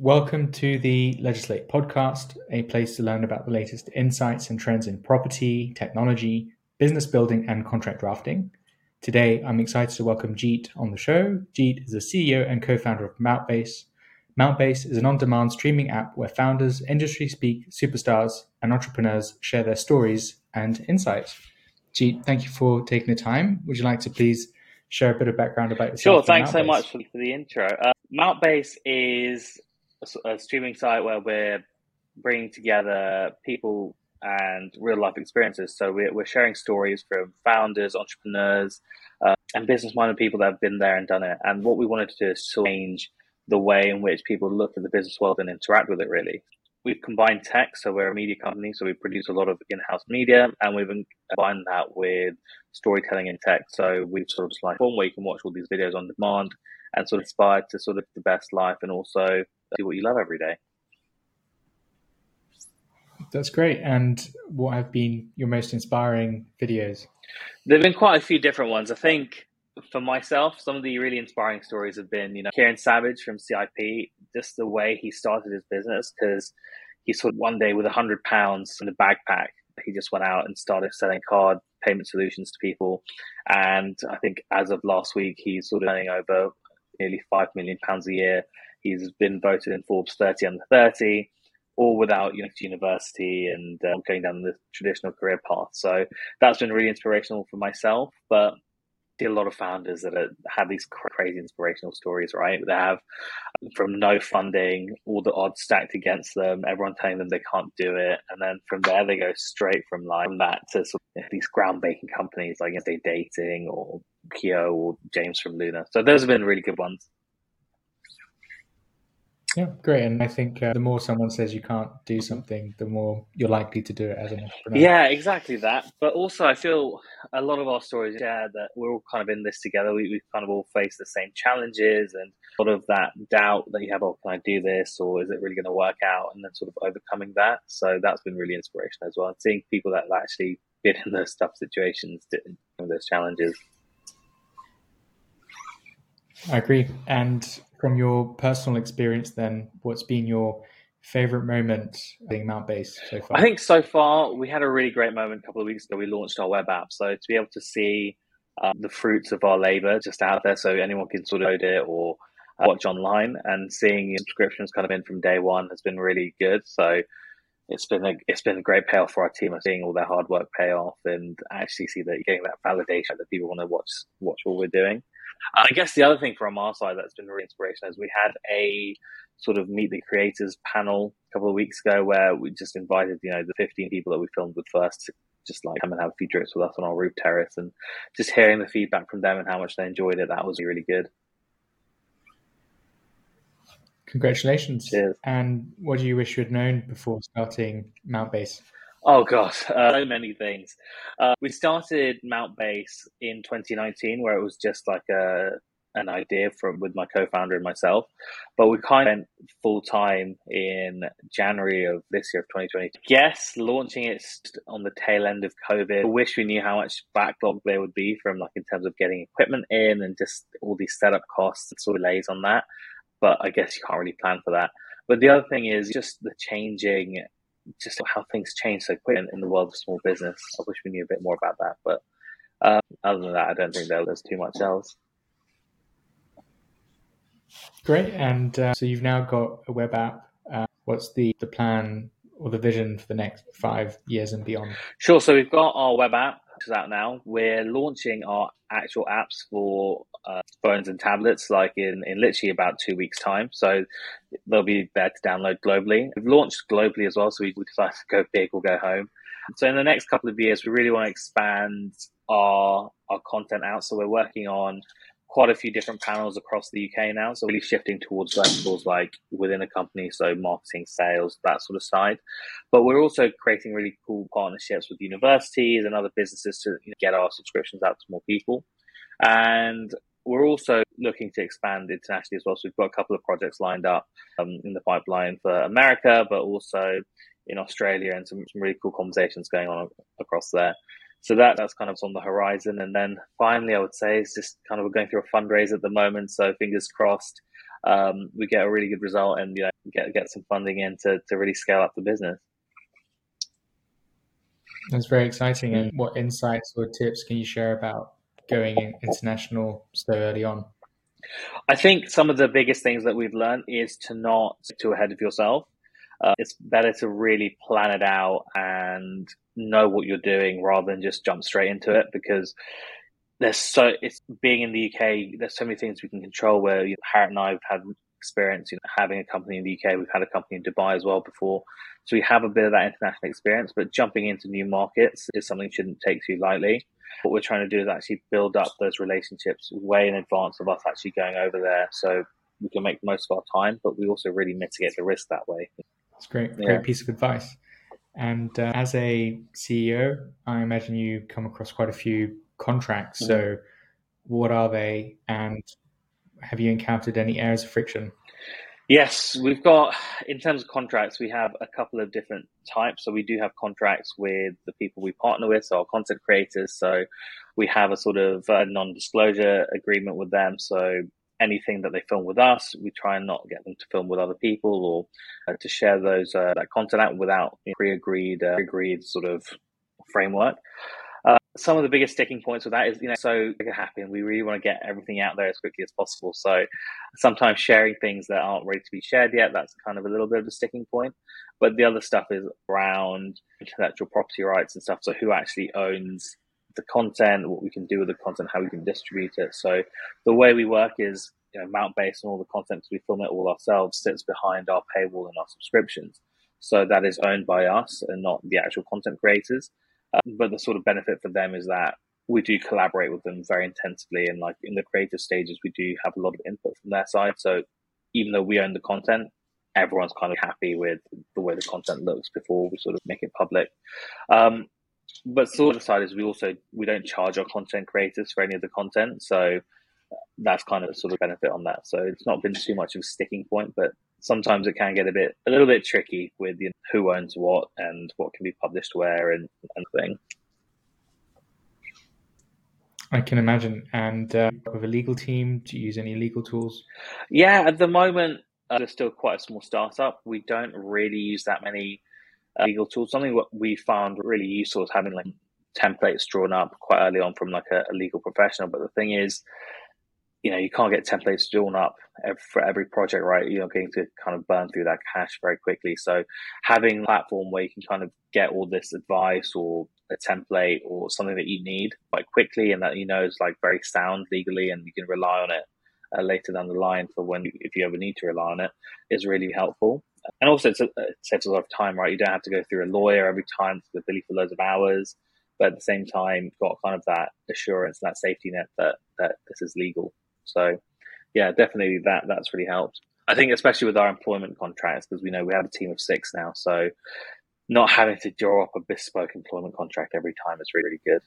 Welcome to the Legislate podcast, a place to learn about the latest insights and trends in property, technology, business building, and contract drafting. Today, I'm excited to welcome Jeet on the show. Jeet is the CEO and co founder of Mountbase. Mountbase is an on demand streaming app where founders, industry speak, superstars, and entrepreneurs share their stories and insights. Jeet, thank you for taking the time. Would you like to please share a bit of background about yourself? Sure, thanks so much for, for the intro. Uh, Mountbase is a, streaming site where we're bringing together people and real life experiences. So we're, we're sharing stories from founders, entrepreneurs, uh, and business minded people that have been there and done it. And what we wanted to do is change the way in which people look at the business world and interact with it, really. We've combined tech, so we're a media company, so we produce a lot of in house media, and we've combined that with storytelling in tech. So we've sort of like one where you can watch all these videos on demand and sort of inspired to sort of the best life and also do what you love every day. That's great. And what have been your most inspiring videos? There have been quite a few different ones. I think for myself, some of the really inspiring stories have been, you know, Kieran Savage from CIP, just the way he started his business, because he sort of one day with a hundred pounds in a backpack, he just went out and started selling card payment solutions to people. And I think as of last week, he's sort of earning over nearly five million pounds a year. He's been voted in Forbes 30 under 30, all without university and uh, going down the traditional career path. So that's been really inspirational for myself. But a lot of founders that are, have these crazy inspirational stories, right? They have from no funding, all the odds stacked against them, everyone telling them they can't do it, and then from there they go straight from like that to sort of these groundbreaking companies like Stay Dating or Kyo or James from Luna. So those have been really good ones. Yeah, great. And I think uh, the more someone says you can't do something, the more you're likely to do it as an entrepreneur. Yeah, exactly that. But also, I feel a lot of our stories share that we're all kind of in this together. We, we kind of all face the same challenges and sort of that doubt that you have, oh, can I do this? Or is it really going to work out? And then sort of overcoming that. So that's been really inspirational as well. Seeing people that actually been in those tough situations, those challenges. I agree. And from your personal experience, then, what's been your favorite moment being Mountbase so far? I think so far we had a really great moment a couple of weeks ago. We launched our web app, so to be able to see um, the fruits of our labor just out there, so anyone can sort of load it or uh, watch online, and seeing subscriptions kind of in from day one has been really good. So it's been a it's been a great payoff for our team of seeing all their hard work pay off and actually see that you're getting that validation that people want to watch watch what we're doing. I guess the other thing from our side that's been really inspirational is we had a sort of meet the creators panel a couple of weeks ago where we just invited you know the 15 people that we filmed with first to just like come and have a few drinks with us on our roof terrace. And just hearing the feedback from them and how much they enjoyed it that was really good. Congratulations. Cheers. and what do you wish you had known before starting mount Mountbase Oh gosh, uh, so many things. Uh, we started Mountbase in 2019, where it was just like a an idea from with my co-founder and myself, but we kind of went full time in January of this year of 2020. Yes, launching it on the tail end of COVID. I wish we knew how much backlog there would be from like in terms of getting equipment in and just all these setup costs and sort of delays on that. But I guess you can't really plan for that. But the other thing is just the changing just how things change so quick in, the world of small business. I wish we knew a bit more about that, but uh, other than that, I don't think there's too much else. Great, and uh, so you've now got a web app. Uh, what's the the plan or the vision for the next five years and beyond? Sure. So we've got our web app is out now. We're launching our actual apps for uh, phones and tablets like in, in literally about two weeks time. So they'll be there to download globally. We've launched globally as well. So we, decided to go big or go home. So in the next couple of years, we really want to expand our, our content out. So we're working on quite a few different panels across the UK now. So really shifting towards verticals like within a company, so marketing, sales, that sort of side. But we're also creating really cool partnerships with universities and other businesses to you know, get our subscriptions out to more people. And we're also looking to expand internationally as well. So we've got a couple of projects lined up um, in the pipeline for America, but also in Australia and some, some really cool conversations going on across there so that that's kind of on the horizon. And then finally, I would say it's just kind of going through a fundraise at the moment. So fingers crossed, um, we get a really good result and you know, get get some funding in to, to really scale up the business. That's very exciting. And what insights or tips can you share about going international so early on? I think some of the biggest things that we've learned is to not too ahead of yourself. Uh, it's better to really plan it out and know what you're doing rather than just jump straight into it because there's so it's being in the UK. There's so many things we can control. Where you know, Harriet and I have had experience, you know, having a company in the UK. We've had a company in Dubai as well before, so we have a bit of that international experience. But jumping into new markets is something shouldn't take too lightly. What we're trying to do is actually build up those relationships way in advance of us actually going over there, so we can make most of our time, but we also really mitigate the risk that way. That's great. Great yeah. piece of advice. And uh, as a CEO, I imagine you come across quite a few contracts. Mm-hmm. So, what are they, and have you encountered any areas of friction? Yes, we've got, in terms of contracts, we have a couple of different types. So we do have contracts with the people we partner with, so our content creators. So we have a sort of a non disclosure agreement with them. So anything that they film with us, we try and not get them to film with other people or uh, to share those uh, that content out without pre agreed, uh, agreed sort of framework some of the biggest sticking points with that is, you know, so it happen. We really want to get everything out there as quickly as possible. So sometimes sharing things that aren't ready to be shared yet, that's kind of a little bit of a sticking point. But the other stuff is around intellectual property rights and stuff. So who actually owns the content, what we can do with the content, how we can distribute it. So the way we work is, you know, mount based on all the content we film it all ourselves sits behind our paywall and our subscriptions. So that is owned by us and not the actual content creators. Uh, but the sort of benefit for them is that we do collaborate with them very intensively, and like in the creative stages, we do have a lot of input from their side. So even though we own the content, everyone's kind of happy with the way the content looks before we sort of make it public. Um, but sort of side is we also we don't charge our content creators for any of the content, so that's kind of the sort of benefit on that. So it's not been too much of a sticking point, but sometimes it can get a bit a little bit tricky with you know, who owns what and what can be published where and and thing. I can imagine. And uh, with a legal team, do you use any legal tools? Yeah, at the moment, uh, there's still quite a small startup. We don't really use that many legal tools. Something what we found really useful is having like templates drawn up quite early on from like a, a legal professional. But the thing is, you know, you can't get templates drawn up for every project, right? You're going to kind of burn through that cash very quickly. So having a platform where you can kind of get all this advice or a template or something that you need quite quickly and that you know is like very sound legally and you can rely on it uh, later down the line for when if you ever need to rely on it is really helpful. And also, it's a, it saves a lot of time, right? You don't have to go through a lawyer every time the billy for loads of hours, but at the same time, got kind of that assurance, that safety net that that this is legal. So, yeah, definitely that that's really helped. I think especially with our employment contracts because we know we have a team of six now, so not having to draw up a bespoke employment contract every time is really, really good.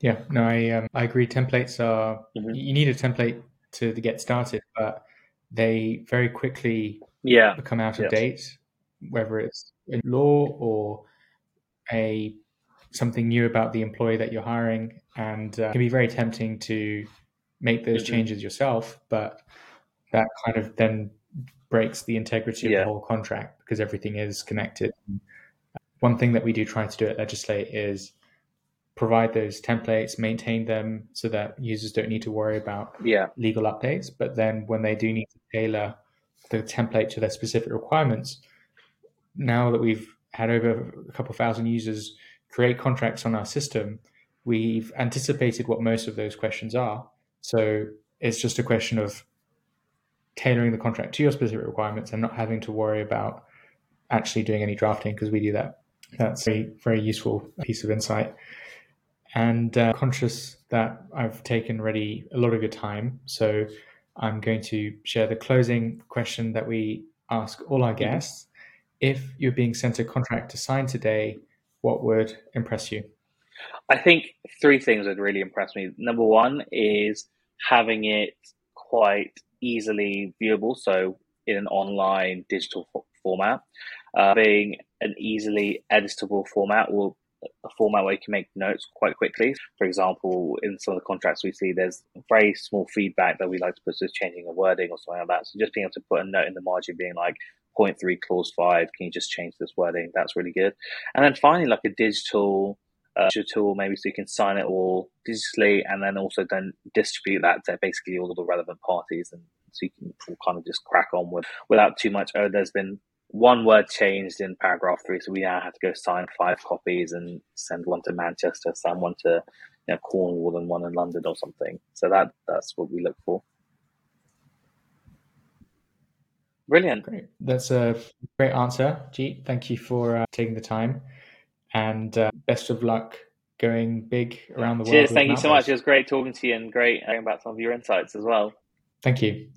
Yeah, no, I um, I agree. Templates are mm-hmm. you need a template to, to get started, but they very quickly yeah become out of yes. date, whether it's in law or a something new about the employee that you're hiring, and uh, it can be very tempting to make those mm-hmm. changes yourself, but that kind of then breaks the integrity of the whole contract because everything is connected. One thing that we do try to do at Legislate is provide those templates, maintain them so that users don't need to worry about yeah. legal updates. But then when they do need to tailor the template to their specific requirements, now that we've had over a couple thousand users create contracts on our system, we've anticipated what most of those questions are. So it's just a question of tailoring the contract to your specific requirements and not having to worry about actually doing any drafting because we do that. That's a very useful piece of insight. And uh, conscious that I've taken already a lot of your time, so I'm going to share the closing question that we ask all our guests. If you're being sent a contract to sign today, what would impress you? I think three things would really impress me. Number one is having it quite easily viewable, so in an online digital format. Uh, being an easily editable format will a format where you can make notes quite quickly. For example, in some of the contracts we see, there's very small feedback that we like to put, just changing a wording or something like that. So just being able to put a note in the margin being like, point three clause five, can you just change this wording? That's really good. And then finally, like a digital uh, tool, maybe so you can sign it all digitally and then also then distribute that to basically all the relevant parties and so you can kind of just crack on with without too much. Oh, there's been one word changed in paragraph three, so we now have to go sign five copies and send one to Manchester, send one to you know, Cornwall, and one in London or something. So that that's what we look for. Brilliant. Great. That's a great answer, Jeet. Thank you for uh, taking the time, and uh, best of luck going big around the world. Cheers. Thank you so much. It was great talking to you, and great hearing about some of your insights as well. Thank you.